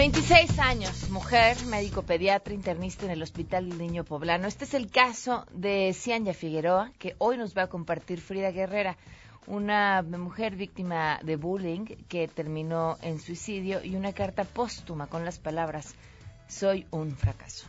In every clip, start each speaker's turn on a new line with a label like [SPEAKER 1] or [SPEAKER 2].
[SPEAKER 1] 26 años, mujer, médico pediatra, internista en el Hospital del Niño Poblano. Este es el caso de Cianya Figueroa, que hoy nos va a compartir Frida Guerrera, una mujer víctima de bullying que terminó en suicidio y una carta póstuma con las palabras, soy un fracaso.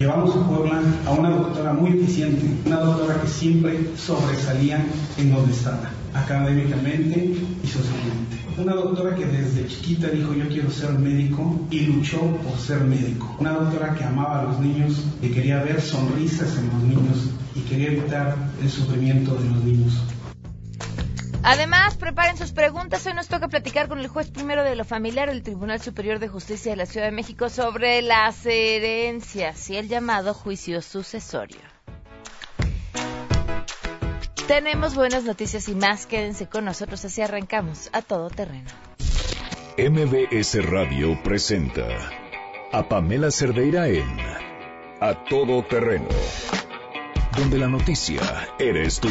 [SPEAKER 2] Llevamos a Puebla a una doctora muy eficiente, una doctora que siempre sobresalía en donde estaba, académicamente y socialmente. Una doctora que desde chiquita dijo yo quiero ser médico y luchó por ser médico. Una doctora que amaba a los niños, que quería ver sonrisas en los niños y quería evitar el sufrimiento de los niños.
[SPEAKER 1] Además, preparen sus preguntas. Hoy nos toca platicar con el juez primero de lo familiar del Tribunal Superior de Justicia de la Ciudad de México sobre las herencias y el llamado juicio sucesorio. Tenemos buenas noticias y más. Quédense con nosotros así arrancamos a todo terreno.
[SPEAKER 3] MBS Radio presenta a Pamela Cerdeira en A Todo Terreno, donde la noticia eres tú.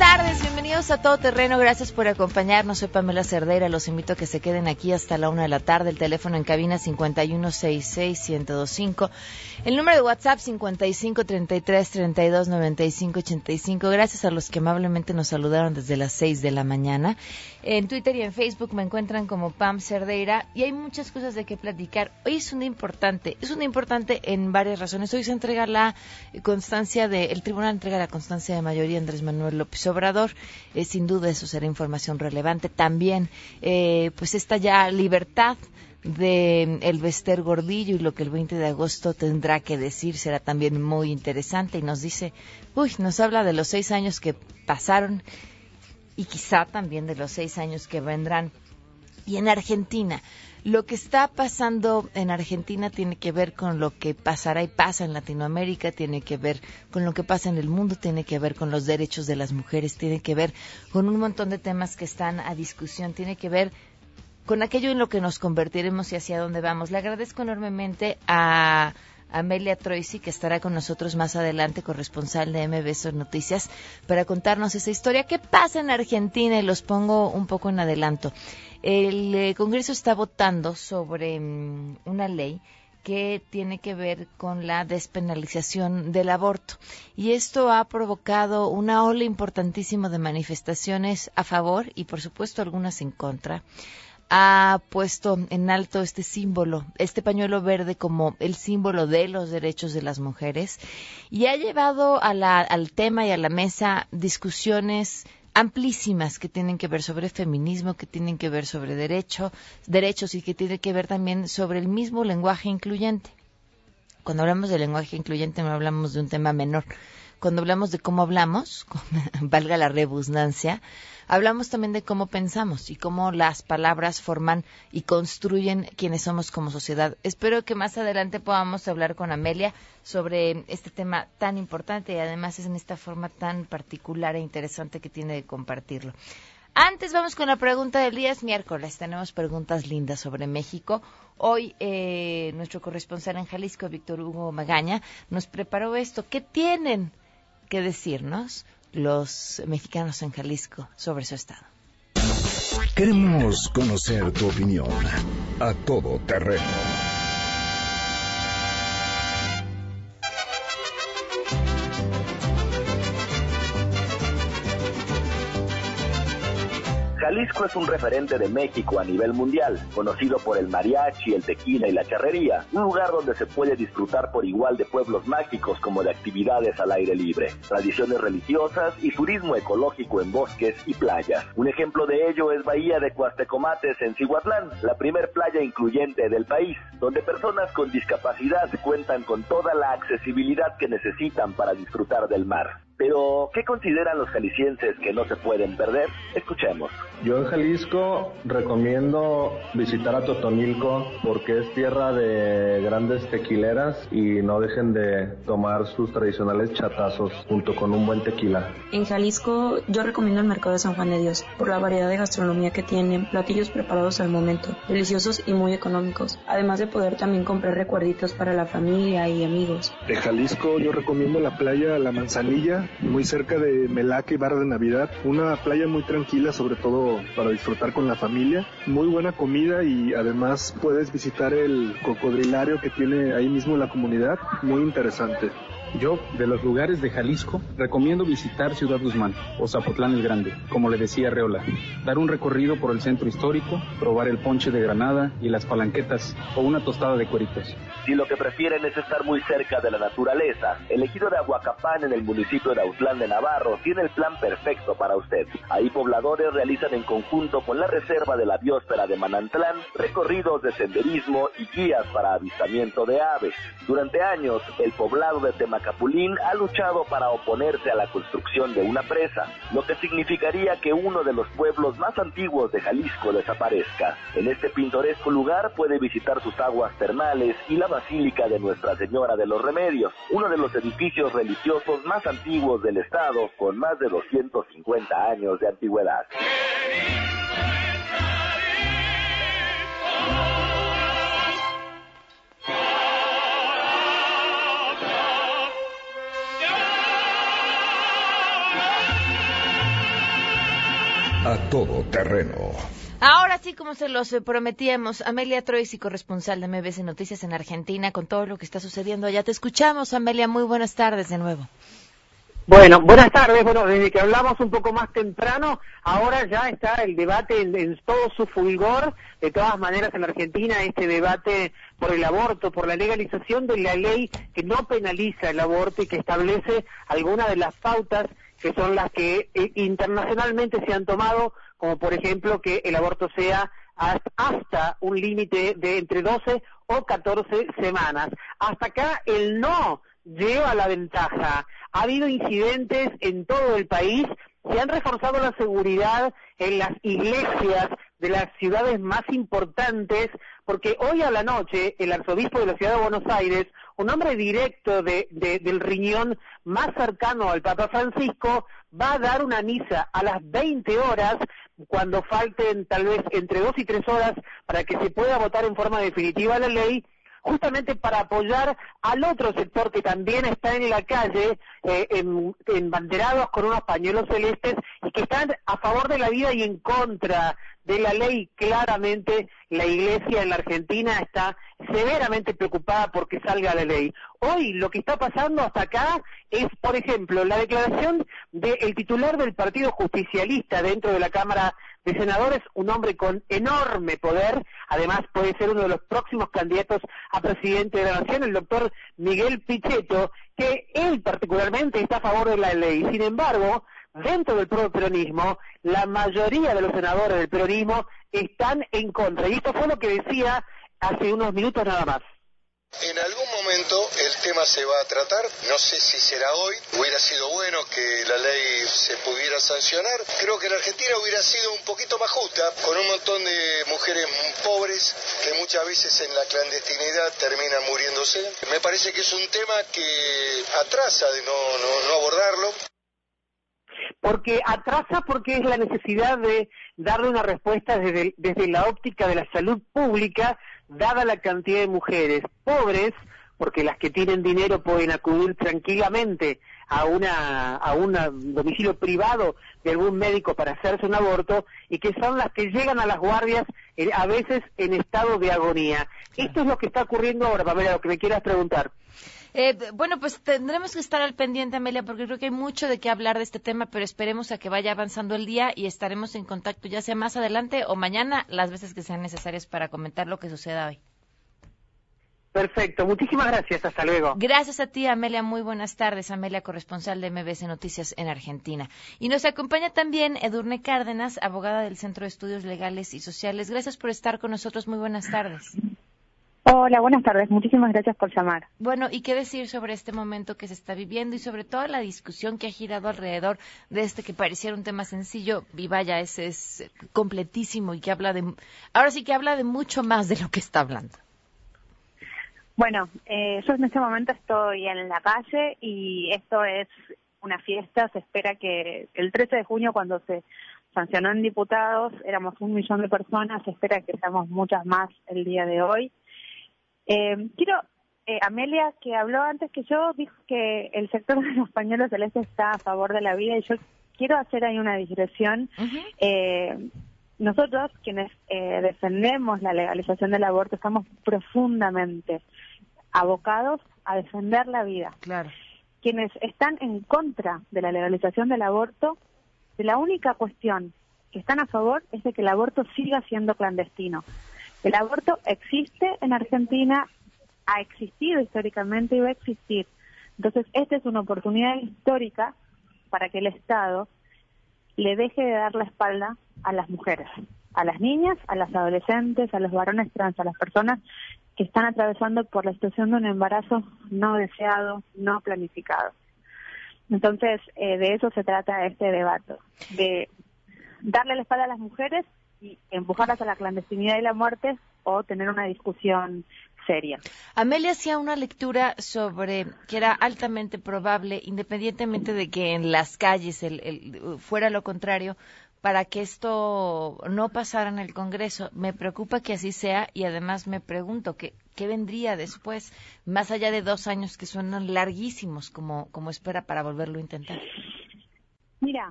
[SPEAKER 1] Tardes, bienvenidos a Todo Terreno, gracias por acompañarnos. Soy Pamela Cerdeira, los invito a que se queden aquí hasta la una de la tarde. El teléfono en cabina 5166125, el número de WhatsApp 5533329585. Gracias a los que amablemente nos saludaron desde las 6 de la mañana. En Twitter y en Facebook me encuentran como Pam Cerdeira y hay muchas cosas de qué platicar. Hoy es un día importante, es un día importante en varias razones. Hoy se entrega la constancia de, el tribunal entrega la constancia de mayoría Andrés Manuel López Obrador. Eh, sin duda eso será información relevante. También, eh, pues esta ya libertad de el Vester Gordillo y lo que el 20 de agosto tendrá que decir será también muy interesante y nos dice, uy, nos habla de los seis años que pasaron y quizá también de los seis años que vendrán. Y en Argentina, lo que está pasando en Argentina tiene que ver con lo que pasará y pasa en Latinoamérica, tiene que ver con lo que pasa en el mundo, tiene que ver con los derechos de las mujeres, tiene que ver con un montón de temas que están a discusión, tiene que ver con aquello en lo que nos convertiremos y hacia dónde vamos. Le agradezco enormemente a Amelia Troisi, que estará con nosotros más adelante, corresponsal de MBS Noticias, para contarnos esa historia. ¿Qué pasa en Argentina? Y los pongo un poco en adelanto. El eh, Congreso está votando sobre mm, una ley que tiene que ver con la despenalización del aborto. Y esto ha provocado una ola importantísima de manifestaciones a favor y, por supuesto, algunas en contra ha puesto en alto este símbolo, este pañuelo verde como el símbolo de los derechos de las mujeres y ha llevado al tema y a la mesa discusiones amplísimas que tienen que ver sobre feminismo, que tienen que ver sobre derecho, derechos y que tienen que ver también sobre el mismo lenguaje incluyente. Cuando hablamos de lenguaje incluyente no hablamos de un tema menor. Cuando hablamos de cómo hablamos, valga la rebusnancia, hablamos también de cómo pensamos y cómo las palabras forman y construyen quienes somos como sociedad. Espero que más adelante podamos hablar con Amelia sobre este tema tan importante y además es en esta forma tan particular e interesante que tiene de compartirlo. Antes vamos con la pregunta del día, es miércoles, tenemos preguntas lindas sobre México. Hoy eh, nuestro corresponsal en Jalisco, Víctor Hugo Magaña, nos preparó esto. ¿Qué tienen que decirnos los mexicanos en Jalisco sobre su estado.
[SPEAKER 3] Queremos conocer tu opinión a todo terreno
[SPEAKER 4] Jalisco es un referente de México a nivel mundial, conocido por el mariachi, el tequila y la charrería, un lugar donde se puede disfrutar por igual de pueblos mágicos como de actividades al aire libre, tradiciones religiosas y turismo ecológico en bosques y playas. Un ejemplo de ello es Bahía de Cuastecomates en Cihuatlán, la primer playa incluyente del país, donde personas con discapacidad cuentan con toda la accesibilidad que necesitan para disfrutar del mar. Pero, ¿qué consideran los jaliscienses que no se pueden perder? Escuchemos.
[SPEAKER 5] Yo en Jalisco recomiendo visitar a Totonilco porque es tierra de grandes tequileras y no dejen de tomar sus tradicionales chatazos junto con un buen tequila.
[SPEAKER 6] En Jalisco yo recomiendo el mercado de San Juan de Dios por la variedad de gastronomía que tienen, platillos preparados al momento, deliciosos y muy económicos, además de poder también comprar recuerditos para la familia y amigos.
[SPEAKER 7] De Jalisco yo recomiendo la playa La Manzanilla muy cerca de Melaque y Barra de Navidad. Una playa muy tranquila, sobre todo para disfrutar con la familia. Muy buena comida y además puedes visitar el cocodrilario que tiene ahí mismo la comunidad. Muy interesante.
[SPEAKER 8] Yo, de los lugares de Jalisco, recomiendo visitar Ciudad Guzmán o Zapotlán el Grande, como le decía Reola. Dar un recorrido por el centro histórico, probar el ponche de Granada y las palanquetas o una tostada de cueritos.
[SPEAKER 4] Si lo que prefieren es estar muy cerca de la naturaleza, el ejido de Aguacapán en el municipio de Autlán de Navarro tiene el plan perfecto para usted. Ahí pobladores realizan en conjunto con la Reserva de la Biosfera de Manantlán recorridos de senderismo y guías para avistamiento de aves. Durante años, el poblado de Capulín ha luchado para oponerse a la construcción de una presa, lo que significaría que uno de los pueblos más antiguos de Jalisco desaparezca. En este pintoresco lugar puede visitar sus aguas termales y la Basílica de Nuestra Señora de los Remedios, uno de los edificios religiosos más antiguos del estado, con más de 250 años de antigüedad.
[SPEAKER 3] A todo terreno.
[SPEAKER 1] Ahora sí, como se los eh, prometíamos, Amelia Troisi, corresponsal de MBC Noticias en Argentina, con todo lo que está sucediendo allá. Te escuchamos, Amelia. Muy buenas tardes de nuevo.
[SPEAKER 9] Bueno, buenas tardes. Bueno, desde que hablamos un poco más temprano, ahora ya está el debate en, en, todo su fulgor. De todas maneras, en Argentina, este debate por el aborto, por la legalización de la ley que no penaliza el aborto y que establece algunas de las pautas que son las que eh, internacionalmente se han tomado, como por ejemplo que el aborto sea hasta un límite de entre 12 o 14 semanas. Hasta acá el no lleva la ventaja. Ha habido incidentes en todo el país, se han reforzado la seguridad en las iglesias de las ciudades más importantes, porque hoy a la noche el arzobispo de la ciudad de Buenos Aires un hombre directo de, del riñón más cercano al Papa Francisco, va a dar una misa a las 20 horas, cuando falten tal vez entre dos y tres horas para que se pueda votar en forma definitiva la ley, justamente para apoyar al otro sector que también está en la calle, eh, en, banderados con unos pañuelos celestes y que están a favor de la vida y en contra de la ley. Claramente la Iglesia en la Argentina está severamente preocupada porque salga la ley. Hoy lo que está pasando hasta acá es, por ejemplo, la declaración del titular del Partido Justicialista dentro de la Cámara de Senadores, un hombre con enorme poder, además puede ser uno de los próximos candidatos a presidente de la Nación, el doctor Miguel Pichetto, que él particularmente está a favor de la ley. Sin embargo, dentro del propio peronismo, la mayoría de los senadores del peronismo están en contra. Y esto fue lo que decía hace unos minutos nada más.
[SPEAKER 10] En algún momento el tema se va a tratar, no sé si será hoy, hubiera sido bueno que la ley se pudiera sancionar, creo que en Argentina hubiera sido un poquito más justa, con un montón de mujeres pobres que muchas veces en la clandestinidad terminan muriéndose. Me parece que es un tema que atrasa de no, no, no abordarlo.
[SPEAKER 9] Porque atrasa porque es la necesidad de darle una respuesta desde, desde la óptica de la salud pública, dada la cantidad de mujeres pobres, porque las que tienen dinero pueden acudir tranquilamente a una a un domicilio privado de algún médico para hacerse un aborto y que son las que llegan a las guardias eh, a veces en estado de agonía. Esto es lo que está ocurriendo ahora, Pamela, lo que me quieras preguntar.
[SPEAKER 1] Eh, bueno, pues tendremos que estar al pendiente, Amelia, porque creo que hay mucho de qué hablar de este tema, pero esperemos a que vaya avanzando el día y estaremos en contacto ya sea más adelante o mañana, las veces que sean necesarias para comentar lo que suceda hoy.
[SPEAKER 9] Perfecto, muchísimas gracias, hasta luego.
[SPEAKER 1] Gracias a ti, Amelia, muy buenas tardes. Amelia, corresponsal de MBC Noticias en Argentina. Y nos acompaña también Edurne Cárdenas, abogada del Centro de Estudios Legales y Sociales. Gracias por estar con nosotros, muy buenas tardes.
[SPEAKER 11] Hola, buenas tardes. Muchísimas gracias por llamar.
[SPEAKER 1] Bueno, ¿y qué decir sobre este momento que se está viviendo y sobre toda la discusión que ha girado alrededor de este que pareciera un tema sencillo y vaya, ese es completísimo y que habla de, ahora sí que habla de mucho más de lo que está hablando?
[SPEAKER 11] Bueno, eh, yo en este momento estoy en la calle y esto es una fiesta. Se espera que el 13 de junio, cuando se sancionó en diputados, éramos un millón de personas. Se espera que seamos muchas más el día de hoy. Eh, quiero eh, Amelia, que habló antes que yo, dijo que el sector de los pañuelos celestes está a favor de la vida y yo quiero hacer ahí una digresión. eh, nosotros, quienes eh, defendemos la legalización del aborto, estamos profundamente abocados a defender la vida.
[SPEAKER 1] Claro.
[SPEAKER 11] Quienes están en contra de la legalización del aborto, de la única cuestión que están a favor es de que el aborto siga siendo clandestino. El aborto existe en Argentina, ha existido históricamente y va a existir. Entonces, esta es una oportunidad histórica para que el Estado le deje de dar la espalda a las mujeres, a las niñas, a las adolescentes, a los varones trans, a las personas que están atravesando por la situación de un embarazo no deseado, no planificado. Entonces, eh, de eso se trata este debate, de darle la espalda a las mujeres y empujarlas a la clandestinidad y la muerte o tener una discusión seria.
[SPEAKER 1] Amelia hacía una lectura sobre que era altamente probable, independientemente de que en las calles el, el- fuera lo contrario, para que esto no pasara en el Congreso. Me preocupa que así sea y además me pregunto qué, qué vendría después, más allá de dos años que suenan larguísimos como, como espera para volverlo a intentar.
[SPEAKER 11] Mira,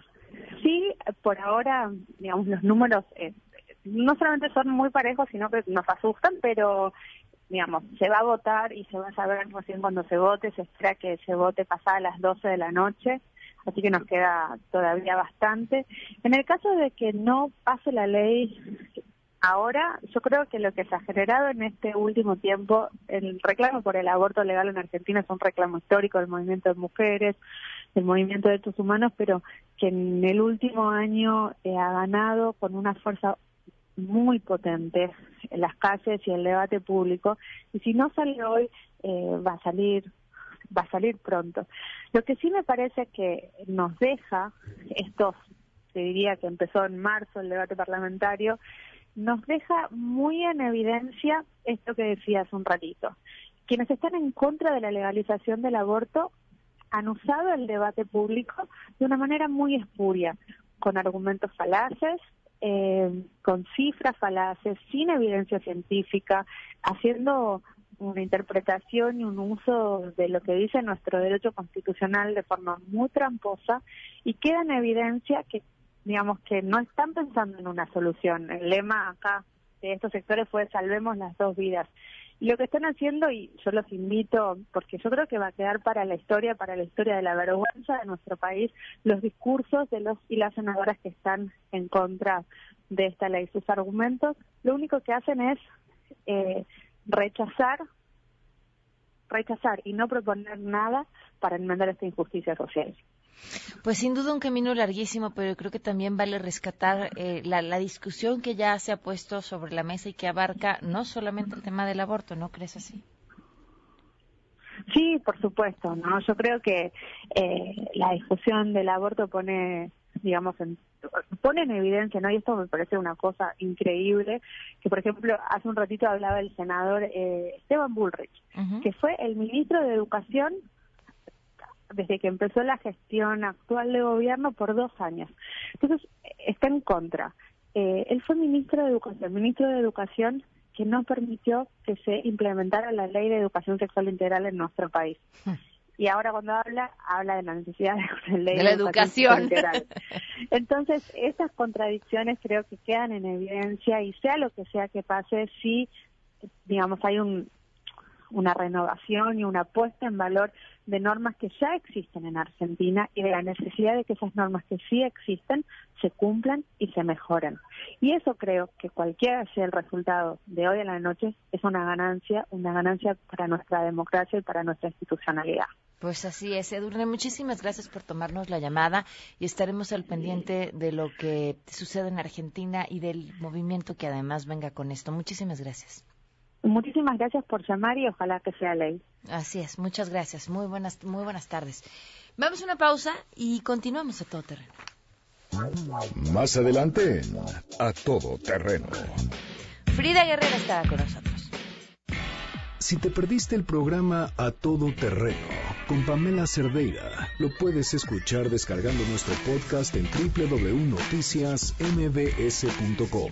[SPEAKER 11] sí, por ahora, digamos, los números eh, no solamente son muy parejos, sino que nos asustan, pero, digamos, se va a votar y se va a saber recién cuando se vote, se espera que se vote pasada las 12 de la noche, así que nos queda todavía bastante. En el caso de que no pase la ley ahora, yo creo que lo que se ha generado en este último tiempo, el reclamo por el aborto legal en Argentina es un reclamo histórico del movimiento de mujeres, del movimiento de derechos humanos, pero que en el último año eh, ha ganado con una fuerza muy potente en las calles y el debate público. Y si no sale hoy, eh, va a salir va a salir pronto. Lo que sí me parece que nos deja estos, te diría que empezó en marzo el debate parlamentario, nos deja muy en evidencia esto que decía hace un ratito. Quienes están en contra de la legalización del aborto han usado el debate público de una manera muy espuria, con argumentos falaces, eh, con cifras falaces, sin evidencia científica, haciendo una interpretación y un uso de lo que dice nuestro derecho constitucional de forma muy tramposa y queda en evidencia que digamos que no están pensando en una solución. El lema acá de estos sectores fue salvemos las dos vidas. Y lo que están haciendo, y yo los invito, porque yo creo que va a quedar para la historia, para la historia de la vergüenza de nuestro país, los discursos de los y las senadoras que están en contra de esta ley. Sus argumentos, lo único que hacen es eh, rechazar, rechazar y no proponer nada para enmendar esta injusticia social.
[SPEAKER 1] Pues sin duda un camino larguísimo, pero creo que también vale rescatar eh, la, la, discusión que ya se ha puesto sobre la mesa y que abarca no solamente el tema del aborto, ¿no crees así?
[SPEAKER 11] Sí, por supuesto, ¿no? Yo creo que eh, la discusión del aborto pone, digamos, en, pone en evidencia, ¿no? Y esto me parece una cosa increíble, que por ejemplo, hace un ratito hablaba el senador eh, Esteban Bullrich, uh -huh. que fue el ministro de Educación desde que empezó la gestión actual de gobierno por dos años. Entonces, está en contra. Eh, él fue ministro de Educación, ministro de Educación que no permitió que se implementara la ley de educación sexual integral en nuestro país. Y ahora cuando habla, habla de la necesidad de la ley
[SPEAKER 1] de, la educación.
[SPEAKER 11] Integral. Entonces, estas contradicciones creo que quedan en evidencia y sea lo que sea que pase, si, digamos, hay un, una renovación y una puesta en valor de normas que ya existen en Argentina y de la necesidad de que esas normas que sí existen se cumplan y se mejoren. Y eso creo que cualquiera sea el resultado de hoy en la noche es una ganancia, una ganancia para nuestra democracia y para nuestra institucionalidad.
[SPEAKER 1] Pues así es, Edurne, muchísimas gracias por tomarnos la llamada y estaremos al pendiente de lo que sucede en Argentina y del movimiento que además venga con esto. Muchísimas gracias.
[SPEAKER 11] Muchísimas gracias por llamar y ojalá que sea ley.
[SPEAKER 1] Así es, muchas gracias. Muy buenas, muy buenas tardes. Vamos a una pausa y continuamos a todo terreno.
[SPEAKER 3] Más adelante, a todo terreno.
[SPEAKER 1] Frida Guerrera estará con nosotros.
[SPEAKER 12] Si te perdiste el programa A Todo Terreno con Pamela Cerdeira, lo puedes escuchar descargando nuestro podcast en www.noticiasmbs.com.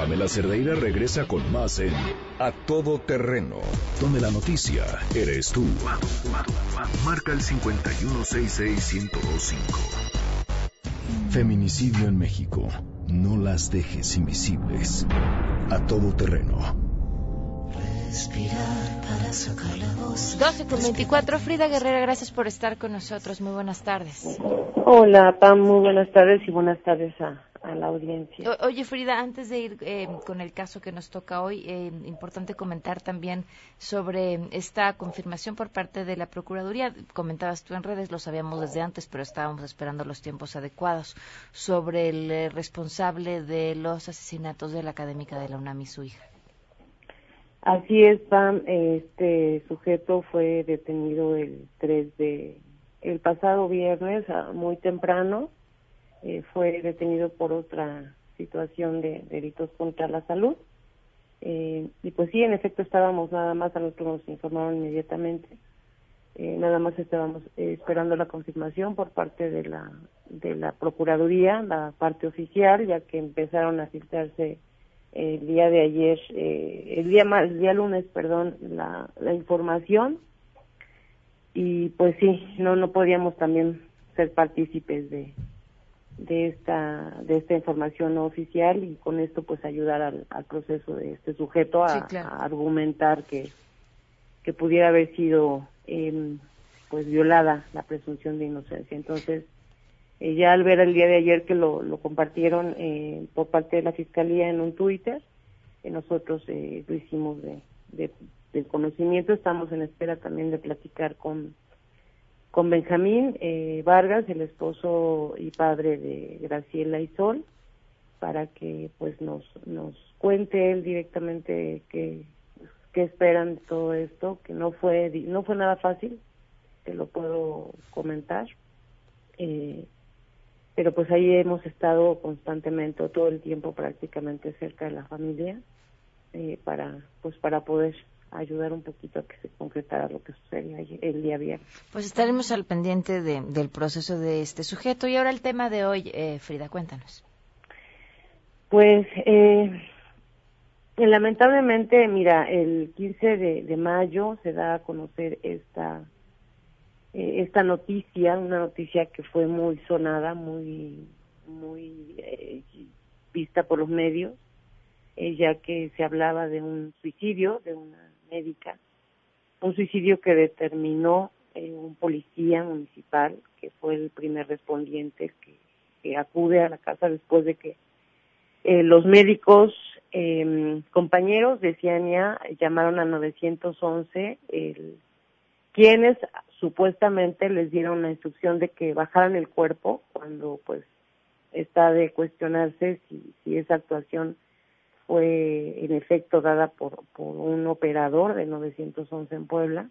[SPEAKER 3] Pamela Cerdeira regresa con más en A Todo Terreno, donde la noticia eres tú. Marca el 5166125. Feminicidio en México. No las dejes invisibles. A Todo Terreno.
[SPEAKER 1] Respirar para sacar la voz. 12 con 24. Frida Guerrera, gracias por estar con nosotros. Muy buenas tardes.
[SPEAKER 13] Hola, Pam. Muy buenas tardes y buenas tardes a, a la audiencia.
[SPEAKER 1] oye, Frida, antes de ir eh, con el caso que nos toca hoy, eh, importante comentar también sobre esta confirmación por parte de la Procuraduría. Comentabas tú en redes, lo sabíamos desde antes, pero estábamos esperando los tiempos adecuados, sobre el eh, responsable de los asesinatos de la académica de la UNAM y su hija.
[SPEAKER 13] Así es, Pam. Este sujeto fue detenido el 3 de el pasado viernes, muy temprano. Eh, fue detenido por otra situación de delitos contra la salud. Eh, y pues sí, en efecto estábamos nada más, a nosotros nos informaron inmediatamente. Eh, nada más estábamos esperando la confirmación por parte de la de la procuraduría, la parte oficial, ya que empezaron a filtrarse el día de ayer, eh, el día el día lunes, perdón, la, la información y pues sí, no no podíamos también ser partícipes de de esta de esta información no oficial y con esto pues ayudar al, al proceso de este sujeto a, argumentar que que pudiera haber sido eh, pues violada la presunción de inocencia. Entonces eh, ya al ver el día de ayer que lo, lo compartieron eh, por parte de la Fiscalía en un Twitter, eh, nosotros lo hicimos de, del conocimiento, estamos en espera también de platicar con, con Benjamín Vargas, el esposo y padre de Graciela y Sol, para que pues nos, nos cuente él directamente qué, qué esperan de todo esto, que no fue, no fue nada fácil, te lo puedo comentar. Eh, pero pues ahí hemos estado constantemente todo el tiempo prácticamente cerca de la familia eh, para pues para poder ayudar un poquito a que se concretara lo que sucedía el día viernes.
[SPEAKER 1] Pues estaremos al pendiente del proceso de este sujeto y ahora el tema de hoy, eh, Frida, cuéntanos.
[SPEAKER 13] Pues eh, lamentablemente, mira, el 15 de, de mayo se da a conocer esta eh, esta noticia, una noticia que fue muy sonada, muy, muy eh, vista por los medios, ya que se hablaba de un suicidio de una médica, un suicidio que determinó un policía municipal, que fue el primer respondiente que, acude a la casa después de que los médicos em, compañeros de Ciania llamaron a 911, el, quienes supuestamente les dieron la instrucción de que bajaran el cuerpo cuando pues está de cuestionarse si, si esa actuación fue en efecto dada por, por un operador de 911 en Puebla.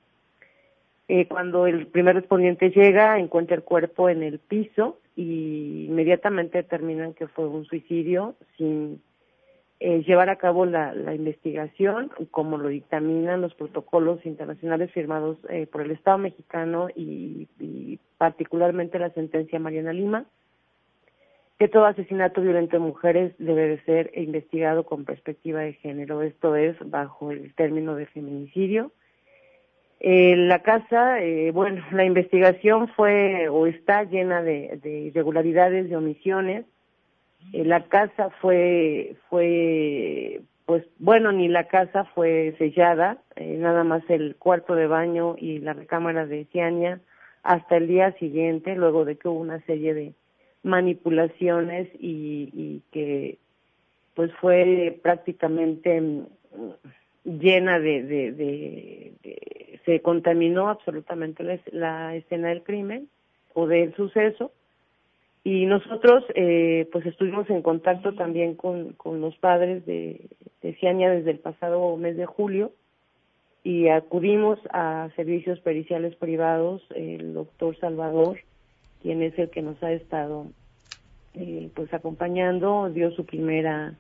[SPEAKER 13] Eh, cuando el primer respondiente llega, encuentra el cuerpo en el piso y inmediatamente determinan que fue un suicidio sin eh, llevar a cabo la, la, investigación, como lo dictaminan los protocolos internacionales firmados eh, por el Estado mexicano y, y, particularmente la sentencia Mariana Lima, que todo asesinato violento de mujeres debe de ser investigado con perspectiva de género, esto es bajo el término de feminicidio. Eh, la casa, eh, bueno, la investigación fue o está llena de, de irregularidades, de omisiones, eh, la casa fue, fue, pues bueno, ni la casa fue sellada, eh, nada más el cuarto de baño y la recámara de Ciania hasta el día siguiente, luego de que hubo una serie de manipulaciones y, y que pues fue prácticamente mm, llena de, de, de, se contaminó absolutamente la, la escena del crimen o del suceso. Y nosotros, eh, pues estuvimos en contacto también con, con los padres de, de Ciania desde el pasado mes de julio y acudimos a servicios periciales privados, el doctor Salvador, quien es el que nos ha estado eh, pues acompañando, dio su primera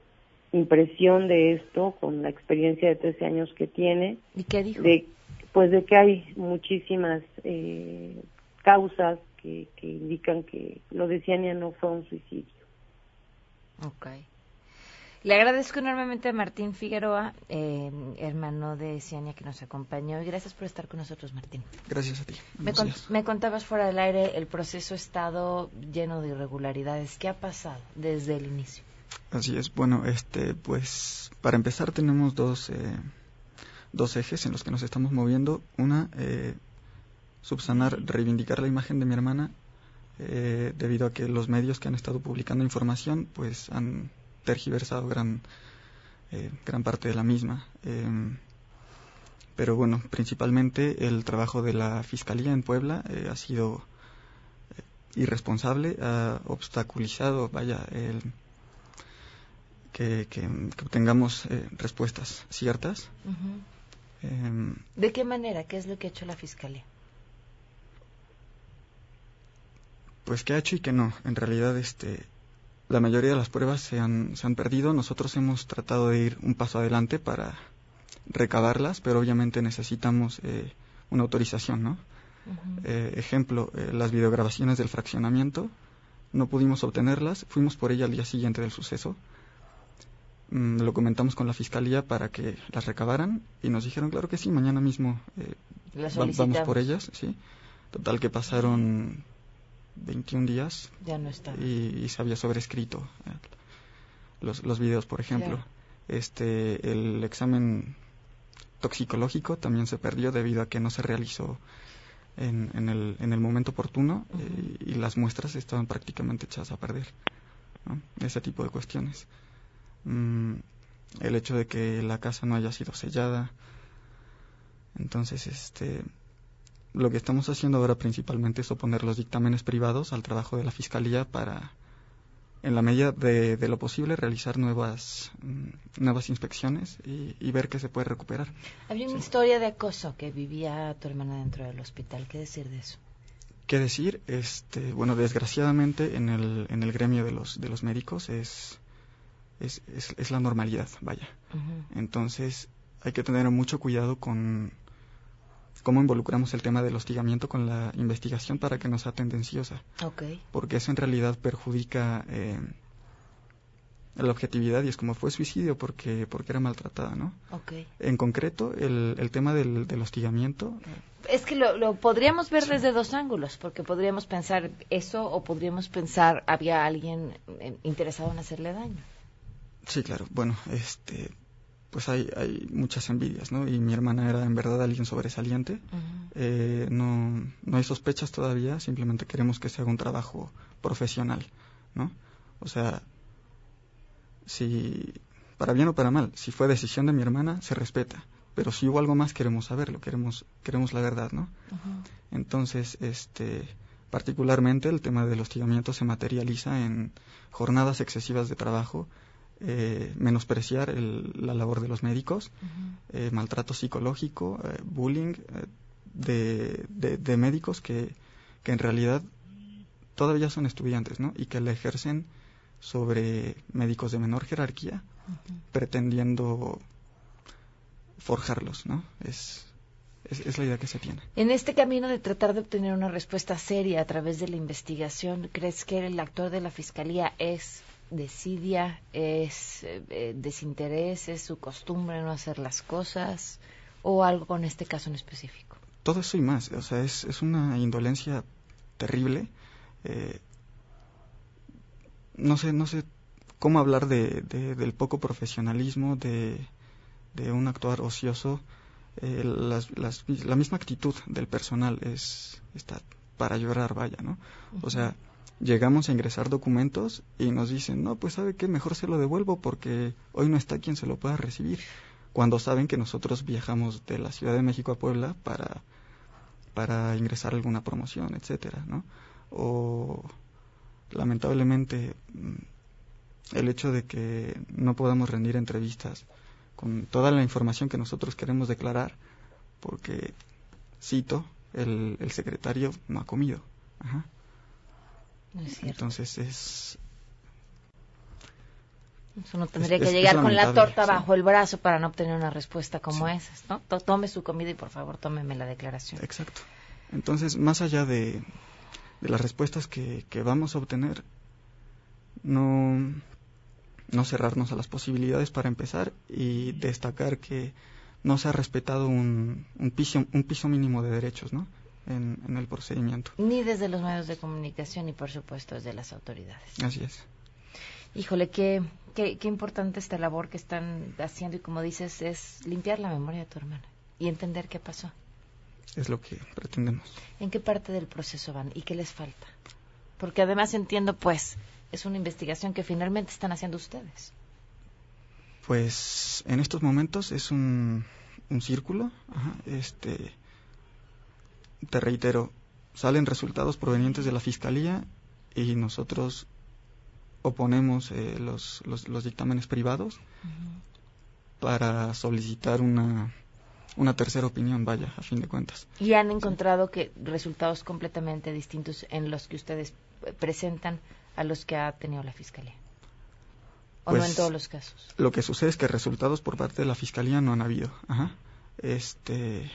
[SPEAKER 13] impresión de esto con la experiencia de 13 años que tiene.
[SPEAKER 1] ¿Y qué dijo?
[SPEAKER 13] De, pues de que hay muchísimas eh, causas que, indican que lo de Ciania no fue un suicidio.
[SPEAKER 1] Ok. Le agradezco enormemente a Martín Figueroa, eh, hermano de Ciania, que nos acompañó. Y gracias por estar con nosotros, Martín.
[SPEAKER 14] Gracias a ti.
[SPEAKER 1] Me, con, me, contabas fuera del aire, el proceso ha estado lleno de irregularidades. ¿Qué ha pasado desde el inicio?
[SPEAKER 14] Así es. Bueno, este, pues, para empezar tenemos dos, eh, dos ejes en los que nos estamos moviendo. Una, eh, subsanar, reivindicar la imagen de mi hermana eh, debido a que los medios que han estado publicando información pues han tergiversado gran, eh, gran parte de la misma. Em, pero bueno, principalmente el trabajo de la Fiscalía en Puebla eh, ha sido irresponsable, ha obstaculizado, vaya, el, que, que, obtengamos respuestas ciertas.
[SPEAKER 1] Em, ¿De qué manera? ¿Qué es lo que ha hecho la Fiscalía?
[SPEAKER 14] pues que ha hecho y que no. En realidad, este, la mayoría de las pruebas se han, se han perdido. Nosotros hemos tratado de ir un paso adelante para recabarlas, pero obviamente necesitamos eh, una autorización, ¿no? eh, ejemplo, eh, las videograbaciones del fraccionamiento, no pudimos obtenerlas, fuimos por ella al día siguiente del suceso. Mm, lo comentamos con la fiscalía para que las recabaran y nos dijeron, claro que sí, mañana mismo eh, vamos por ellas, sí. Total que pasaron 21 días
[SPEAKER 1] ya no está.
[SPEAKER 14] Y, se había sobrescrito eh, los, los videos, por ejemplo. Este, el examen toxicológico también se perdió debido a que no se realizó en, en, el, en el momento oportuno eh, y, las muestras estaban prácticamente echadas a perder. Ese tipo de cuestiones. Mm, el hecho de que la casa no haya sido sellada. Entonces, este, lo que estamos haciendo ahora principalmente es oponer los dictámenes privados al trabajo de la Fiscalía para, en la medida de, lo posible, realizar nuevas, mm, nuevas inspecciones y, ver qué se puede recuperar.
[SPEAKER 1] Había una historia de acoso que vivía tu hermana dentro del hospital. ¿Qué decir de eso?
[SPEAKER 14] ¿Qué decir? Este, bueno, desgraciadamente en el, en el gremio de los, de los médicos es, es, es, la normalidad, vaya. Entonces hay que tener mucho cuidado con cómo involucramos el tema del hostigamiento con la investigación para que no sea tendenciosa. Porque eso en realidad perjudica eh, la objetividad y es como fue suicidio porque porque era maltratada, ¿no? En concreto, el, el tema del, del hostigamiento.
[SPEAKER 1] Es que lo, lo podríamos ver desde dos ángulos, porque podríamos pensar eso o podríamos pensar había alguien eh, interesado en hacerle daño.
[SPEAKER 14] Sí, claro. Bueno, este pues hay, hay muchas envidias, ¿no? Y mi hermana era en verdad alguien sobresaliente. eh, no, no hay sospechas todavía, simplemente queremos que se haga un trabajo profesional, ¿no? O sea, si, para bien o para mal, si fue decisión de mi hermana, se respeta. Pero si hubo algo más, queremos saberlo, queremos, queremos la verdad, ¿no? Entonces, este, particularmente el tema del hostigamiento se materializa en jornadas excesivas de trabajo eh, menospreciar la labor de los médicos, eh, maltrato psicológico, eh, bullying de, de, médicos que, que, en realidad todavía son estudiantes, ¿no? Y que le ejercen sobre médicos de menor jerarquía, pretendiendo forjarlos, ¿no? Es, es, es, la idea que se tiene.
[SPEAKER 1] En este camino de tratar de obtener una respuesta seria a través de la investigación, ¿crees que el actor de la Fiscalía es desidia, es eh, desinterés, es su costumbre no hacer las cosas o algo con este caso en específico?
[SPEAKER 14] Todo eso y más, o sea, es, es una indolencia terrible. Eh, no sé, no sé cómo hablar de, del poco profesionalismo, de, de un actuar ocioso. Eh, las, las, la misma actitud del personal es está para llorar, vaya, ¿no? O sea, llegamos a ingresar documentos y nos dicen, no, pues sabe qué, mejor se lo devuelvo porque hoy no está quien se lo pueda recibir. Cuando saben que nosotros viajamos de la Ciudad de México a Puebla para, para ingresar alguna promoción, etcétera, ¿no? O lamentablemente mm, el hecho de que no podamos rendir entrevistas con toda la información que nosotros queremos declarar, porque, cito, el, el secretario no ha comido. Ajá. Entonces es...
[SPEAKER 1] Eso no tendría que llegar con la torta bajo el brazo para no obtener una respuesta como esa, ¿no? Tome su comida y por favor tómeme la declaración.
[SPEAKER 14] Exacto. Entonces, más allá de, de las respuestas que, que, vamos a obtener, no, no cerrarnos a las posibilidades para empezar y destacar que no se ha respetado un, un, piso, un piso mínimo de derechos ¿no? En, en el procedimiento.
[SPEAKER 1] Ni desde los medios de comunicación ni, por supuesto, desde las autoridades.
[SPEAKER 14] Así es.
[SPEAKER 1] Híjole, qué, qué, qué importante esta labor que están haciendo y como dices, es limpiar la memoria de tu hermana y entender qué pasó.
[SPEAKER 14] Es lo que pretendemos.
[SPEAKER 1] ¿En qué parte del proceso van y qué les falta? Porque además entiendo, pues, es una investigación que finalmente están haciendo ustedes.
[SPEAKER 14] Pues en estos momentos es un, un círculo. Ajá, este, te reitero, salen resultados provenientes de la fiscalía y nosotros oponemos eh, los, los, los, dictámenes privados uh -huh. para solicitar una, una tercera opinión, vaya, a fin de cuentas.
[SPEAKER 1] ¿Y han encontrado sí. que resultados completamente distintos en los que ustedes presentan a los que ha tenido la Fiscalía? ¿O
[SPEAKER 14] pues,
[SPEAKER 1] no en todos los casos?
[SPEAKER 14] Lo que sucede es que resultados por parte de la Fiscalía no han habido. Ajá. Este,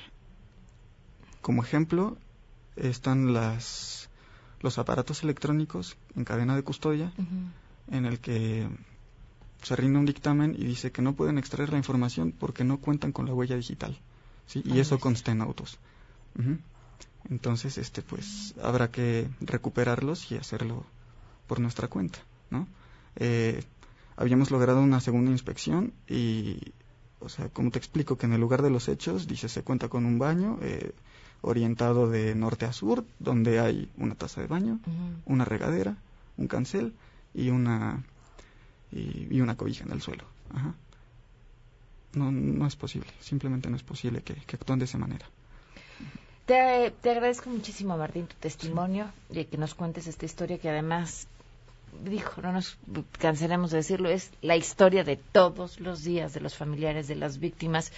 [SPEAKER 14] como ejemplo, están las los aparatos electrónicos en cadena de custodia, uh -huh. en el que se rinde un dictamen y dice que no pueden extraer la información porque no cuentan con la huella digital, ¿sí? Y ah, eso consta en autos. Uh -huh. Entonces, este, pues, habrá que recuperarlos y hacerlo por nuestra cuenta, ¿no? Eh, habíamos logrado una segunda inspección y, o sea, como te explico, que en el lugar de los hechos, dice, se cuenta con un baño, eh, orientado de norte a sur, donde hay una taza de baño, uh -huh. una regadera, un cancel y una y, y una cobija en el suelo. Ajá. No, no es posible, simplemente no es posible que, que actúen de esa manera.
[SPEAKER 1] Te, te, agradezco muchísimo, Martín, tu testimonio sí. y que nos cuentes esta historia que además dijo, no nos cansaremos de decirlo, es la historia de todos los días de los familiares de las víctimas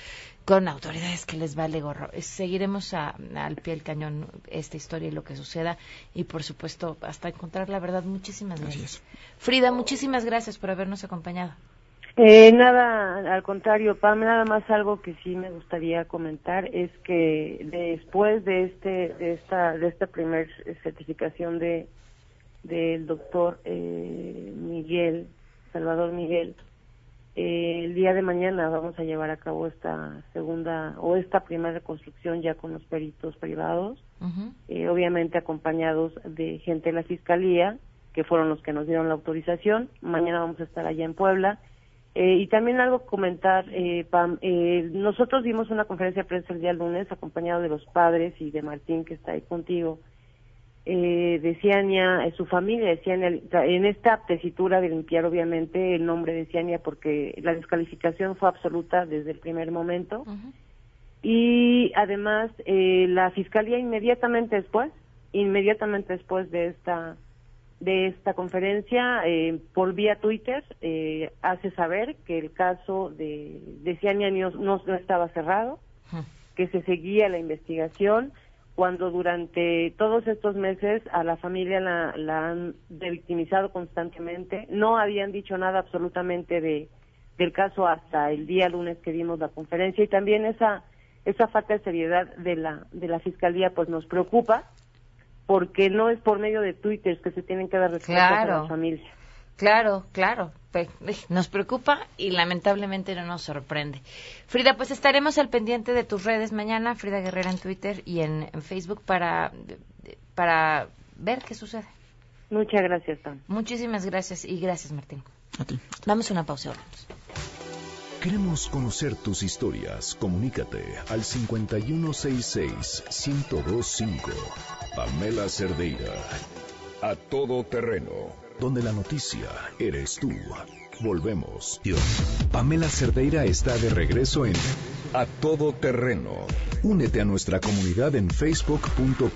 [SPEAKER 1] con autoridades que les vale gorro. Seguiremos a, al pie del cañón esta historia y lo que suceda y por supuesto hasta encontrar la verdad. Muchísimas gracias. Frida, muchísimas gracias por habernos acompañado.
[SPEAKER 13] Eh, nada, al contrario, Pam, nada más algo que sí me gustaría comentar es que después de este, de esta, de esta primer certificación de del doctor eh, Miguel, Salvador Miguel. Eh, el día de mañana vamos a llevar a cabo esta segunda o esta primera reconstrucción ya con los peritos privados, uh -huh. eh, obviamente acompañados de gente de la Fiscalía, que fueron los que nos dieron la autorización. Mañana vamos a estar allá en Puebla. Eh, y también algo comentar, eh, Pam, eh, nosotros dimos una conferencia de prensa el día lunes acompañado de los padres y de Martín que está ahí contigo eh, de Ciania, eh, su familia de Ciania, en esta tesitura de limpiar obviamente el nombre de Ciania porque la descalificación fue absoluta desde el primer momento. Uh -huh. Y además eh, la fiscalía inmediatamente después, inmediatamente después de esta de esta conferencia, eh, por vía Twitter, eh, hace saber que el caso de, de Ciania no, no, estaba cerrado, uh -huh. que se seguía la investigación, cuando durante todos estos meses a la familia la, la han revictimizado constantemente, no habían dicho nada absolutamente de del caso hasta el día lunes que dimos la conferencia y también esa esa falta de seriedad de la de la fiscalía pues nos preocupa porque no es por medio de Twitter que se tienen que dar respuestas claro. a las familias.
[SPEAKER 1] Claro, claro. Nos preocupa y lamentablemente no nos sorprende. Frida, pues estaremos al pendiente de tus redes mañana, Frida Guerrera en Twitter y en, en Facebook para, para ver qué sucede.
[SPEAKER 13] Muchas gracias, Tom.
[SPEAKER 1] Muchísimas gracias y gracias, Martín.
[SPEAKER 14] A ti.
[SPEAKER 1] Damos una pausa. Vamos.
[SPEAKER 3] Queremos conocer tus historias. Comunícate al 5166-1025. Pamela Cerdeira. A todo terreno donde la noticia eres tú. Volvemos. Pamela Cerdeira está de regreso en A Todo Terreno. Únete a nuestra comunidad en facebook.com.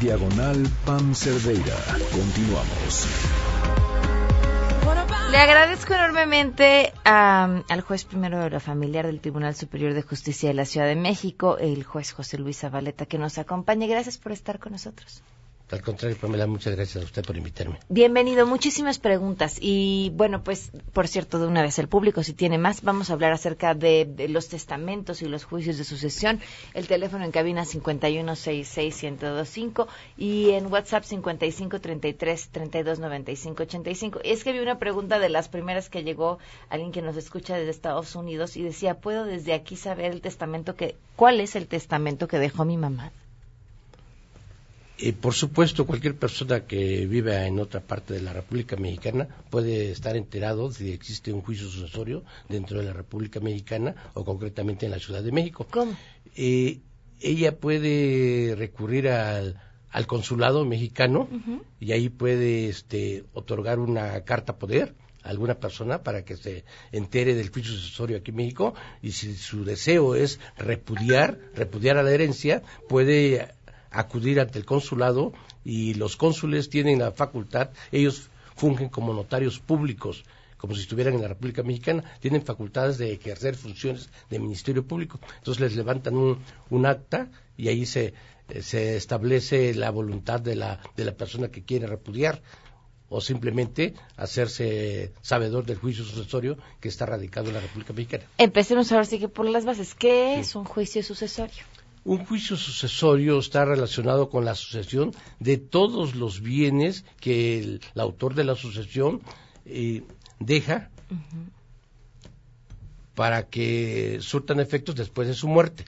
[SPEAKER 3] Diagonal Pam Cerdeira. Continuamos.
[SPEAKER 1] Le agradezco enormemente al juez primero de la familiar del Tribunal Superior de Justicia de la Ciudad de México, el juez José Luis Zabaleta, que nos acompaña. Gracias por estar con nosotros.
[SPEAKER 15] Al contrario, Pamela, muchas gracias a usted por invitarme.
[SPEAKER 1] Bienvenido, muchísimas preguntas. Y bueno, pues, por cierto, de una vez el público, si tiene más, vamos a hablar acerca de, los testamentos y los juicios de sucesión. El teléfono en cabina 5166125 y en WhatsApp 5533329585. Es que vi una pregunta de las primeras que llegó alguien que nos escucha desde Estados Unidos y decía, ¿puedo desde aquí saber el testamento que, cuál es el testamento que dejó mi mamá?
[SPEAKER 15] Y por supuesto, cualquier persona que viva en otra parte de la República Mexicana puede estar enterado si existe un juicio sucesorio dentro de la República Mexicana o concretamente en la Ciudad de México.
[SPEAKER 1] ¿Cómo?
[SPEAKER 15] Eh, ella puede recurrir al, consulado mexicano y ahí puede este, otorgar una carta poder a alguna persona para que se entere del juicio sucesorio aquí en México y si su deseo es repudiar, repudiar a la herencia, puede acudir ante el consulado y los cónsules tienen la facultad, ellos fungen como notarios públicos, como si estuvieran en la República Mexicana, tienen facultades de ejercer funciones de Ministerio Público. Entonces les levantan un, acta y ahí se, se establece la voluntad de la, de la persona que quiere repudiar o simplemente hacerse sabedor del juicio sucesorio que está radicado en la República Mexicana.
[SPEAKER 1] Empecemos ahora sí que por las bases. ¿Qué es un juicio sucesorio?
[SPEAKER 15] Un juicio sucesorio está relacionado con la sucesión de todos los bienes que el, autor de la sucesión eh, deja para que surtan efectos después de su muerte.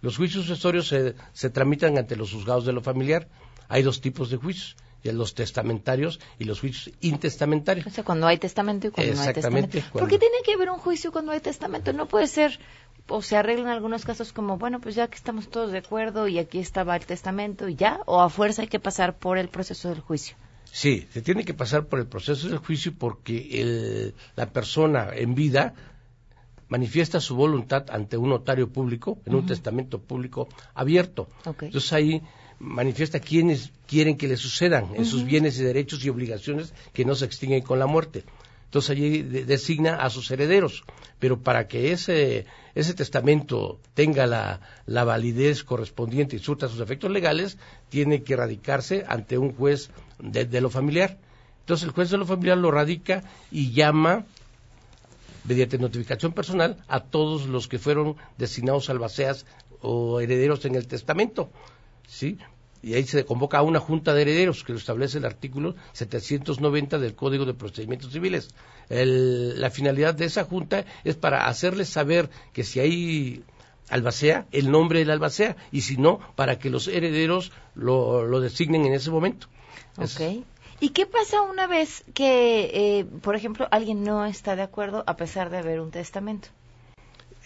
[SPEAKER 15] Los juicios sucesorios se, se, tramitan ante los juzgados de lo familiar. Hay dos tipos de juicios, los testamentarios y los juicios intestamentarios.
[SPEAKER 1] O sea, cuando hay testamento y cuando no hay testamento. ¿Por qué tiene que haber un juicio cuando hay testamento? No puede ser o se arreglan algunos casos como, bueno, pues ya que estamos todos de acuerdo y aquí estaba el testamento y ya, o a fuerza hay que pasar por el proceso del juicio.
[SPEAKER 15] Sí, se tiene que pasar por el proceso del juicio porque la persona en vida manifiesta su voluntad ante un notario público, en un testamento público abierto. Entonces ahí manifiesta quienes quieren que le sucedan en sus bienes y derechos y obligaciones que no se extinguen con la muerte. Entonces allí designa a sus herederos. Pero para que ese, ese testamento tenga la, la, validez correspondiente y surta sus efectos legales, tiene que radicarse ante un juez de, lo familiar. Entonces el juez de lo familiar lo radica y llama mediante notificación personal a todos los que fueron designados albaceas o herederos en el testamento. ¿sí? Y ahí se convoca a una junta de herederos que lo establece el artículo 790 del Código de Procedimientos Civiles. la finalidad de esa junta es para hacerles saber que si hay albacea, el nombre del albacea, y si no, para que los herederos lo, designen en ese momento.
[SPEAKER 1] ¿Y qué pasa una vez que, eh, por ejemplo, alguien no está de acuerdo a pesar de haber un testamento?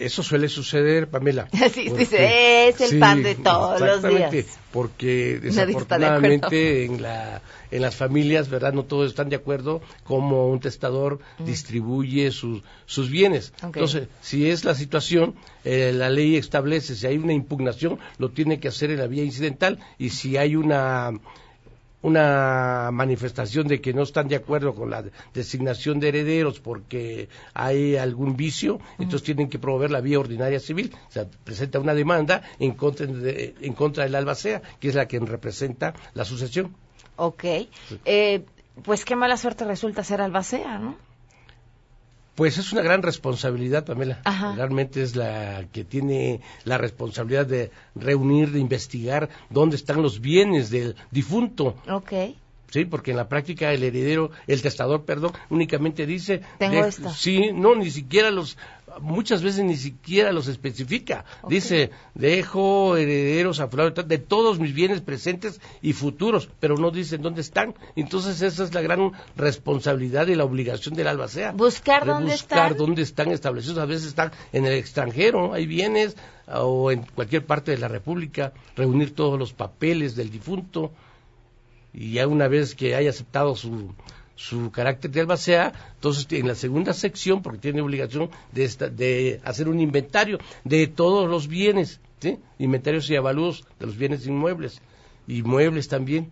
[SPEAKER 15] Eso suele suceder, Pamela.
[SPEAKER 1] Sí, es el pan de todos los días.
[SPEAKER 15] Porque desafortunadamente en, la, en las familias, ¿verdad? No todos están de acuerdo cómo un testador mm. distribuye sus, sus bienes. Entonces, si es la situación, eh, la ley establece, si hay una impugnación, lo tiene que hacer en la vía incidental y si hay una una manifestación de que no están de acuerdo con la designación de herederos porque hay algún vicio, entonces tienen que promover la vía ordinaria civil. O sea, presenta una demanda en contra, de, en contra del albacea, que es la que representa la sucesión.
[SPEAKER 1] Ok. Eh, pues qué mala suerte resulta ser albacea, ¿no?
[SPEAKER 15] Pues es una gran responsabilidad, Pamela. Realmente es la que tiene la responsabilidad de reunir, de investigar dónde están los bienes del difunto.
[SPEAKER 1] Ok.
[SPEAKER 15] Sí, porque en la práctica el heredero, el testador, perdón, únicamente dice...
[SPEAKER 1] Tengo esto.
[SPEAKER 15] Sí, no, ni siquiera los muchas veces ni siquiera los especifica. Dice, dejo herederos a de todos mis bienes presentes y futuros, pero no dicen dónde están. Entonces esa es la gran responsabilidad y la obligación del albacea.
[SPEAKER 1] Buscar dónde
[SPEAKER 15] buscar dónde están establecidos. A veces están en el extranjero, hay bienes, o en cualquier parte de la República, reunir todos los papeles del difunto. Y ya una vez que haya aceptado su, su carácter de albacea, entonces en la segunda sección, porque tiene obligación de, de hacer un inventario de todos los bienes, inventarios y avalúos de los bienes inmuebles, y muebles también.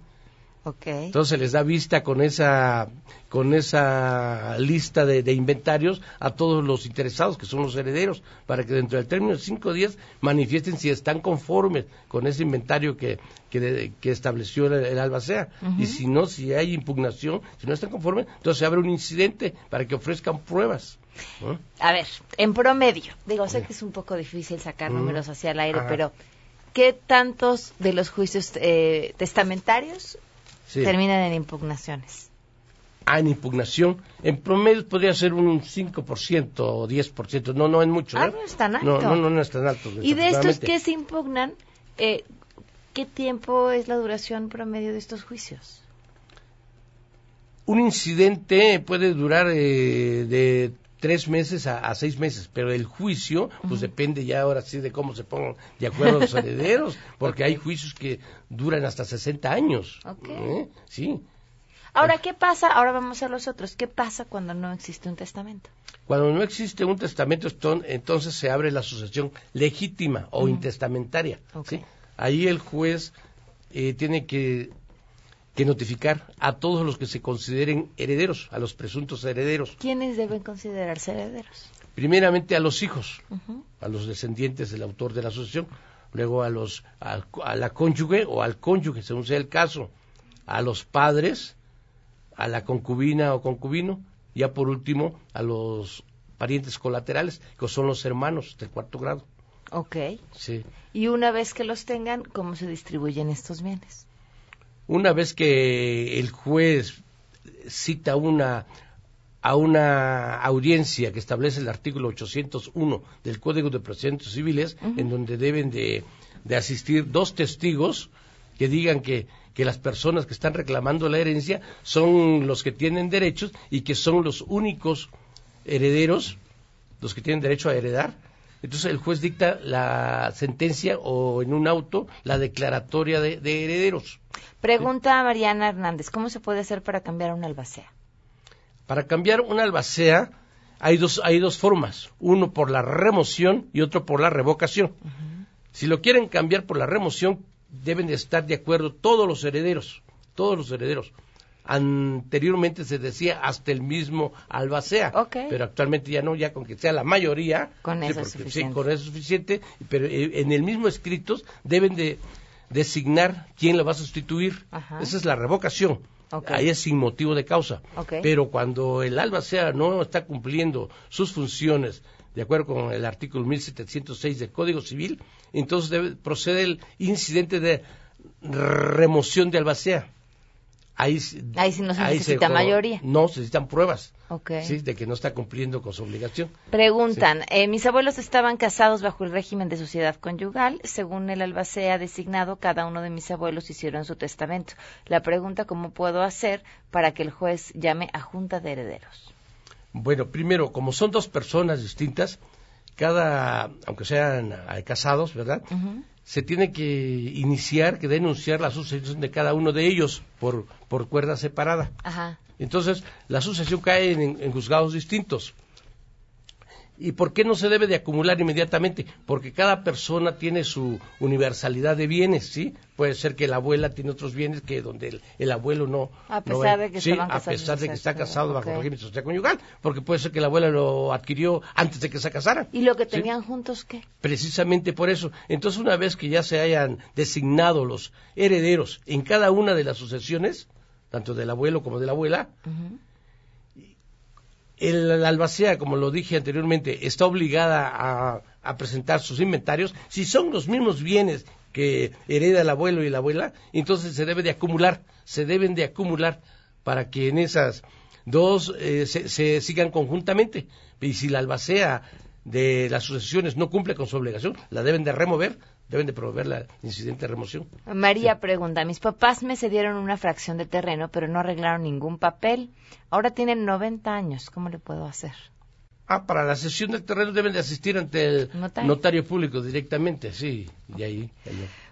[SPEAKER 1] Okay.
[SPEAKER 15] Entonces les da vista con esa con esa lista de, de, inventarios a todos los interesados, que son los herederos, para que dentro del término de cinco días manifiesten si están conformes con ese inventario que, que, que estableció el, el albacea. Uh -huh. Y si no, si hay impugnación, si no están conformes, entonces se abre un incidente para que ofrezcan pruebas. ¿no?
[SPEAKER 1] A ver, en promedio, digo, sé que es un poco difícil sacar números hacia el aire, Ajá. pero ¿qué tantos de los juicios eh, testamentarios sí. terminan en impugnaciones?
[SPEAKER 15] Ah, en impugnación. En promedio podría ser un 5% o 10%. No, no es mucho.
[SPEAKER 1] Ah,
[SPEAKER 15] ¿eh?
[SPEAKER 1] no es tan alto.
[SPEAKER 15] No, no, no es tan alto.
[SPEAKER 1] Y de estos que se impugnan, eh, ¿qué tiempo es la duración promedio de estos juicios?
[SPEAKER 15] Un incidente puede durar eh, de tres meses a, a, seis meses, pero el juicio, pues uh -huh. depende ya ahora sí de cómo se pongan de acuerdo los herederos, porque okay. hay juicios que duran hasta 60 años.
[SPEAKER 1] Okay.
[SPEAKER 15] ¿eh? Sí.
[SPEAKER 1] Ahora, ¿qué pasa? Ahora vamos a los otros. ¿Qué pasa cuando no existe un testamento?
[SPEAKER 15] Cuando no existe un testamento, entonces se abre la sucesión legítima o uh -huh. intestamentaria.
[SPEAKER 1] Okay.
[SPEAKER 15] ¿sí? Ahí el juez eh, tiene que que notificar a todos los que se consideren herederos, a los presuntos herederos.
[SPEAKER 1] ¿Quiénes deben considerarse herederos?
[SPEAKER 15] Primeramente a los hijos, uh -huh. a los descendientes del autor de la asociación, luego a los a, a, la cónyuge o al cónyuge, según sea el caso, a los padres, a la concubina o concubino, y ya por último a los parientes colaterales, que son los hermanos del cuarto grado.
[SPEAKER 1] Ok.
[SPEAKER 15] Sí.
[SPEAKER 1] Y una vez que los tengan, ¿cómo se distribuyen estos bienes?
[SPEAKER 15] Una vez que el juez cita una a una audiencia que establece el artículo 801 del Código de Procedimientos Civiles, uh -huh. en donde deben de, de, asistir dos testigos que digan que, que las personas que están reclamando la herencia son los que tienen derechos y que son los únicos herederos, los que tienen derecho a heredar, entonces el juez dicta la sentencia o en un auto la declaratoria de, de herederos.
[SPEAKER 1] Pregunta a Mariana Hernández, ¿cómo se puede hacer para cambiar una albacea?
[SPEAKER 15] Para cambiar una albacea hay dos, hay dos formas, uno por la remoción y otro por la revocación. Uh -huh. Si lo quieren cambiar por la remoción, deben de estar de acuerdo todos los herederos, todos los herederos anteriormente se decía hasta el mismo albacea,
[SPEAKER 1] okay.
[SPEAKER 15] pero actualmente ya no, ya con que sea la mayoría,
[SPEAKER 1] con eso,
[SPEAKER 15] sí,
[SPEAKER 1] es suficiente.
[SPEAKER 15] Sí, con eso es suficiente, pero eh, en el mismo escrito deben de designar quién lo va a sustituir.
[SPEAKER 1] Ajá.
[SPEAKER 15] Esa es la revocación.
[SPEAKER 1] Okay.
[SPEAKER 15] Ahí es sin motivo de causa.
[SPEAKER 1] Okay.
[SPEAKER 15] Pero cuando el albacea no está cumpliendo sus funciones de acuerdo con el artículo 1706 del Código Civil, entonces debe, procede el incidente de remoción de albacea ahí,
[SPEAKER 1] ahí sí no se
[SPEAKER 15] ahí
[SPEAKER 1] necesita
[SPEAKER 15] se,
[SPEAKER 1] mayoría.
[SPEAKER 15] No, se necesitan pruebas.
[SPEAKER 1] Okay.
[SPEAKER 15] ¿sí? De que no está cumpliendo con su obligación.
[SPEAKER 1] Preguntan, sí. eh, mis abuelos estaban casados bajo el régimen de sociedad conyugal. Según el albacea designado, cada uno de mis abuelos hicieron su testamento. La pregunta, ¿cómo puedo hacer para que el juez llame a junta de herederos?
[SPEAKER 15] Bueno, primero, como son dos personas distintas, cada, aunque sean casados, ¿verdad?
[SPEAKER 1] Uh -huh
[SPEAKER 15] se tiene que iniciar, que denunciar la sucesión de cada uno de ellos por, por cuerda separada.
[SPEAKER 1] Ajá.
[SPEAKER 15] Entonces, la sucesión cae en, en, juzgados distintos. ¿Y por qué no se debe de acumular inmediatamente? Porque cada persona tiene su universalidad de bienes, ¿sí? Puede ser que la abuela tiene otros bienes que donde el, el abuelo no...
[SPEAKER 1] A pesar
[SPEAKER 15] no,
[SPEAKER 1] de que,
[SPEAKER 15] sí, a pesar de que está casado bajo
[SPEAKER 1] okay.
[SPEAKER 15] régimen social conyugal, porque puede ser que la abuela lo adquirió antes de que se casaran.
[SPEAKER 1] ¿Y lo que tenían ¿sí? juntos qué?
[SPEAKER 15] Precisamente por eso. Entonces, una vez que ya se hayan designado los herederos en cada una de las sucesiones, tanto del abuelo como de la abuela,
[SPEAKER 1] uh -huh
[SPEAKER 15] el, la albacea, como lo dije anteriormente, está obligada a, presentar sus inventarios. Si son los mismos bienes que hereda el abuelo y la abuela, entonces se debe de acumular, se deben de acumular para que en esas dos eh, se, se, sigan conjuntamente. Y si la albacea de las sucesiones no cumple con su obligación, la deben de remover, deben de promover la incidente de remoción.
[SPEAKER 1] María sí. pregunta, mis papás me cedieron una fracción de terreno, pero no arreglaron ningún papel. Ahora tienen 90 años, ¿cómo le puedo hacer?
[SPEAKER 15] Ah, para la cesión del terreno deben de asistir ante el notario, público directamente, sí, y ahí,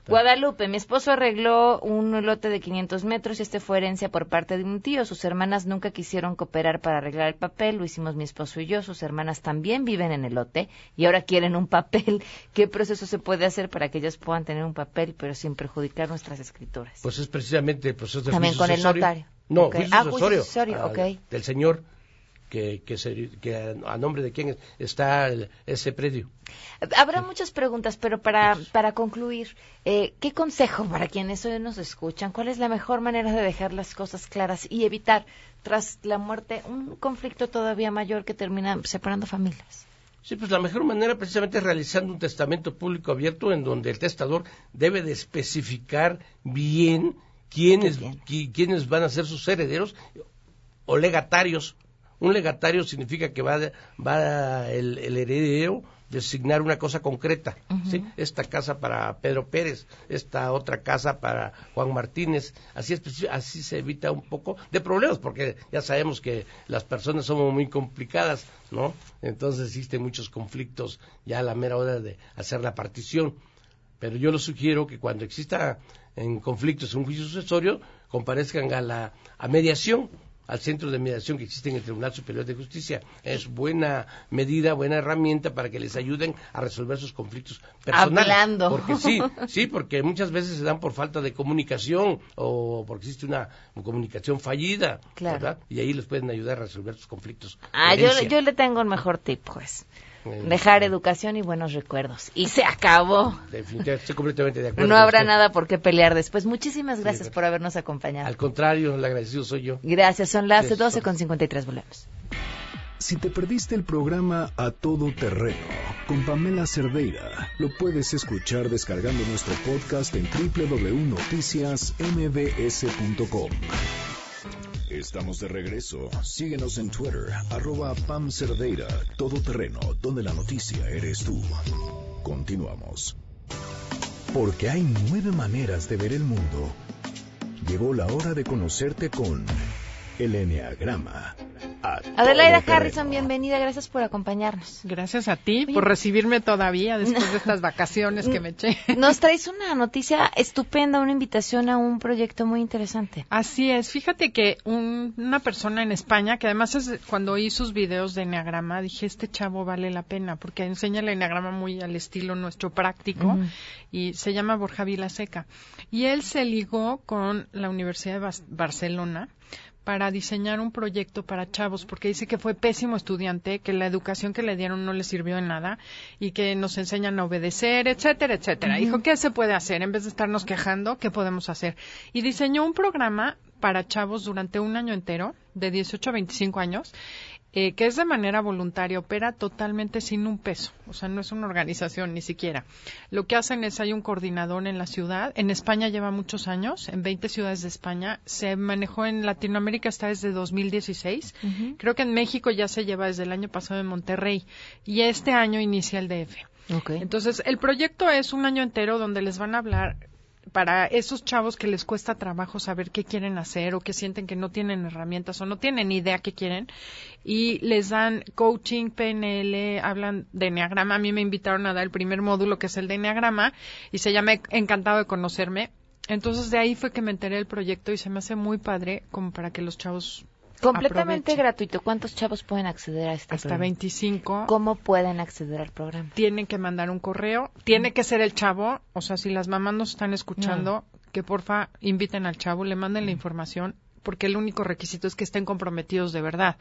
[SPEAKER 1] Guadalupe, mi esposo arregló un lote de 500 metros y este fue herencia por parte de un tío. Sus hermanas nunca quisieron cooperar para arreglar el papel, lo hicimos mi esposo y yo. Sus hermanas también viven en el lote y ahora quieren un papel. ¿Qué proceso se puede hacer para que ellas puedan tener un papel pero sin perjudicar nuestras escrituras?
[SPEAKER 15] Pues es precisamente el proceso de
[SPEAKER 1] También con el notario.
[SPEAKER 15] No, okay.
[SPEAKER 1] ah,
[SPEAKER 15] del señor que, a nombre de quién está ese predio.
[SPEAKER 1] Habrá muchas preguntas, pero para, para concluir, eh, ¿qué consejo para quienes hoy nos escuchan? ¿Cuál es la mejor manera de dejar las cosas claras y evitar, tras la muerte, un conflicto todavía mayor que termina separando familias?
[SPEAKER 15] Sí, pues la mejor manera precisamente es realizando un testamento público abierto en donde el testador debe de especificar bien quiénes, quiénes van a ser sus herederos o legatarios un legatario significa que va, va el, el heredero designar una cosa concreta, ¿sí? Esta casa para Pedro Pérez, esta otra casa para Juan Martínez, así es, así se evita un poco de problemas, porque ya sabemos que las personas somos muy complicadas, ¿no? Entonces existen muchos conflictos ya a la mera hora de hacer la partición, pero yo lo sugiero que cuando exista en conflictos un juicio sucesorio, comparezcan a la a mediación, al centro de mediación que existe en el Tribunal Superior de Justicia. Es buena medida, buena herramienta para que les ayuden a resolver sus conflictos personales.
[SPEAKER 1] Hablando.
[SPEAKER 15] Porque sí, sí, porque muchas veces se dan por falta de comunicación o porque existe una comunicación fallida, ¿verdad? Y ahí les pueden ayudar a resolver sus conflictos.
[SPEAKER 1] Ah, yo, yo le tengo un mejor tip, pues. Dejar educación y buenos recuerdos. Y se acabó.
[SPEAKER 15] Definitivamente, estoy completamente de acuerdo.
[SPEAKER 1] No habrá nada por qué pelear después. Muchísimas gracias por habernos acompañado.
[SPEAKER 15] Al contrario, el agradecido soy yo.
[SPEAKER 1] Gracias, son las 12 con 53 volvemos.
[SPEAKER 12] Si te perdiste el programa A Todo Terreno con Pamela Cerdeira, lo puedes escuchar descargando nuestro podcast en www.noticiasmbs.com. Estamos de regreso. Síguenos en Twitter, arroba Pam Cerdeira, todo terreno, donde la noticia eres tú. Continuamos. Porque hay nueve maneras de ver el mundo. Llegó la hora de conocerte con el Enneagrama.
[SPEAKER 1] Adelaida Harrison, bienvenida, gracias por acompañarnos.
[SPEAKER 16] Gracias a ti por recibirme todavía después de estas vacaciones que me eché.
[SPEAKER 1] Nos traes una noticia estupenda, una invitación a un proyecto muy interesante.
[SPEAKER 16] Así es, fíjate que una persona en España, que además es cuando oí sus videos de Enneagrama, dije, este chavo vale la pena, porque enseña el Enneagrama muy al estilo nuestro práctico, y se llama Borja Vilaseca. Y él se ligó con la Universidad de Barcelona, para diseñar un proyecto para chavos, porque dice que fue pésimo estudiante, que la educación que le dieron no le sirvió en nada y que nos enseñan a obedecer, etcétera, etcétera. Dijo, ¿qué se puede hacer? En vez de estarnos quejando, ¿qué podemos hacer? Y diseñó un programa para chavos durante un año entero, de 18 a 25 años, eh, que es de manera voluntaria, opera totalmente sin un peso, o sea, no es una organización ni siquiera. Lo que hacen es, hay un coordinador en la ciudad, en España lleva muchos años, en 20 ciudades de España, se manejó en Latinoamérica hasta desde 2016, creo que en México ya se lleva desde el año pasado en Monterrey, y este año inicia el DF. Entonces, el proyecto es un año entero donde les van a hablar para esos chavos que les cuesta trabajo saber qué quieren hacer o que sienten que no tienen herramientas o no tienen idea qué quieren y les dan coaching, PNL, hablan de Enneagrama. A mí me invitaron a dar el primer módulo que es el de Enneagrama y se llama Encantado de conocerme. Entonces de ahí fue que me enteré del proyecto y se me hace muy padre como para que los chavos
[SPEAKER 1] Completamente gratuito. ¿Cuántos chavos pueden acceder a este
[SPEAKER 16] Hasta 25.
[SPEAKER 1] ¿Cómo pueden acceder al programa?
[SPEAKER 16] Tienen que mandar un correo. Tiene que ser el chavo. O sea, si las mamás nos están escuchando, que porfa inviten al chavo, le manden la información porque el único requisito es que estén comprometidos de verdad.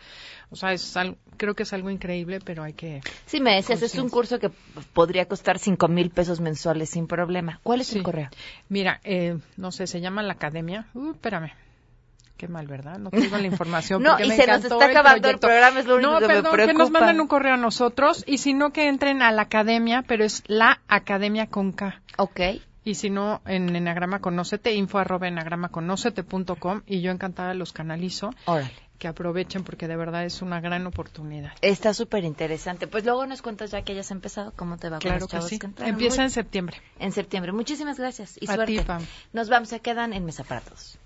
[SPEAKER 16] O sea, es creo que es algo increíble, pero hay que...
[SPEAKER 1] Sí, me decías, es un curso que podría costar cinco mil pesos mensuales sin problema. ¿Cuál es el correo?
[SPEAKER 16] Mira, eh, no sé, se llama la academia. Uh, espérame, Qué mal, ¿verdad? No tengo la información.
[SPEAKER 1] no, y se nos está acabando el, programa, es lo único
[SPEAKER 16] no,
[SPEAKER 1] que
[SPEAKER 16] perdón,
[SPEAKER 1] me preocupa.
[SPEAKER 16] que nos manden un correo a nosotros y si no que entren a la academia, pero es la academia con K.
[SPEAKER 1] Ok.
[SPEAKER 16] Y si no, en Enagrama Conócete, info arroba com y yo encantada los canalizo.
[SPEAKER 1] Órale
[SPEAKER 16] que aprovechen porque de verdad es una gran oportunidad.
[SPEAKER 1] Está súper interesante. Pues luego nos cuentas ya que hayas empezado cómo te va
[SPEAKER 16] claro
[SPEAKER 1] con los
[SPEAKER 16] que sí. Empieza en septiembre.
[SPEAKER 1] En septiembre. Muchísimas gracias y
[SPEAKER 16] a
[SPEAKER 1] suerte.
[SPEAKER 16] Ti, Pam.
[SPEAKER 1] Nos vamos, se quedan en Mesa para Todos.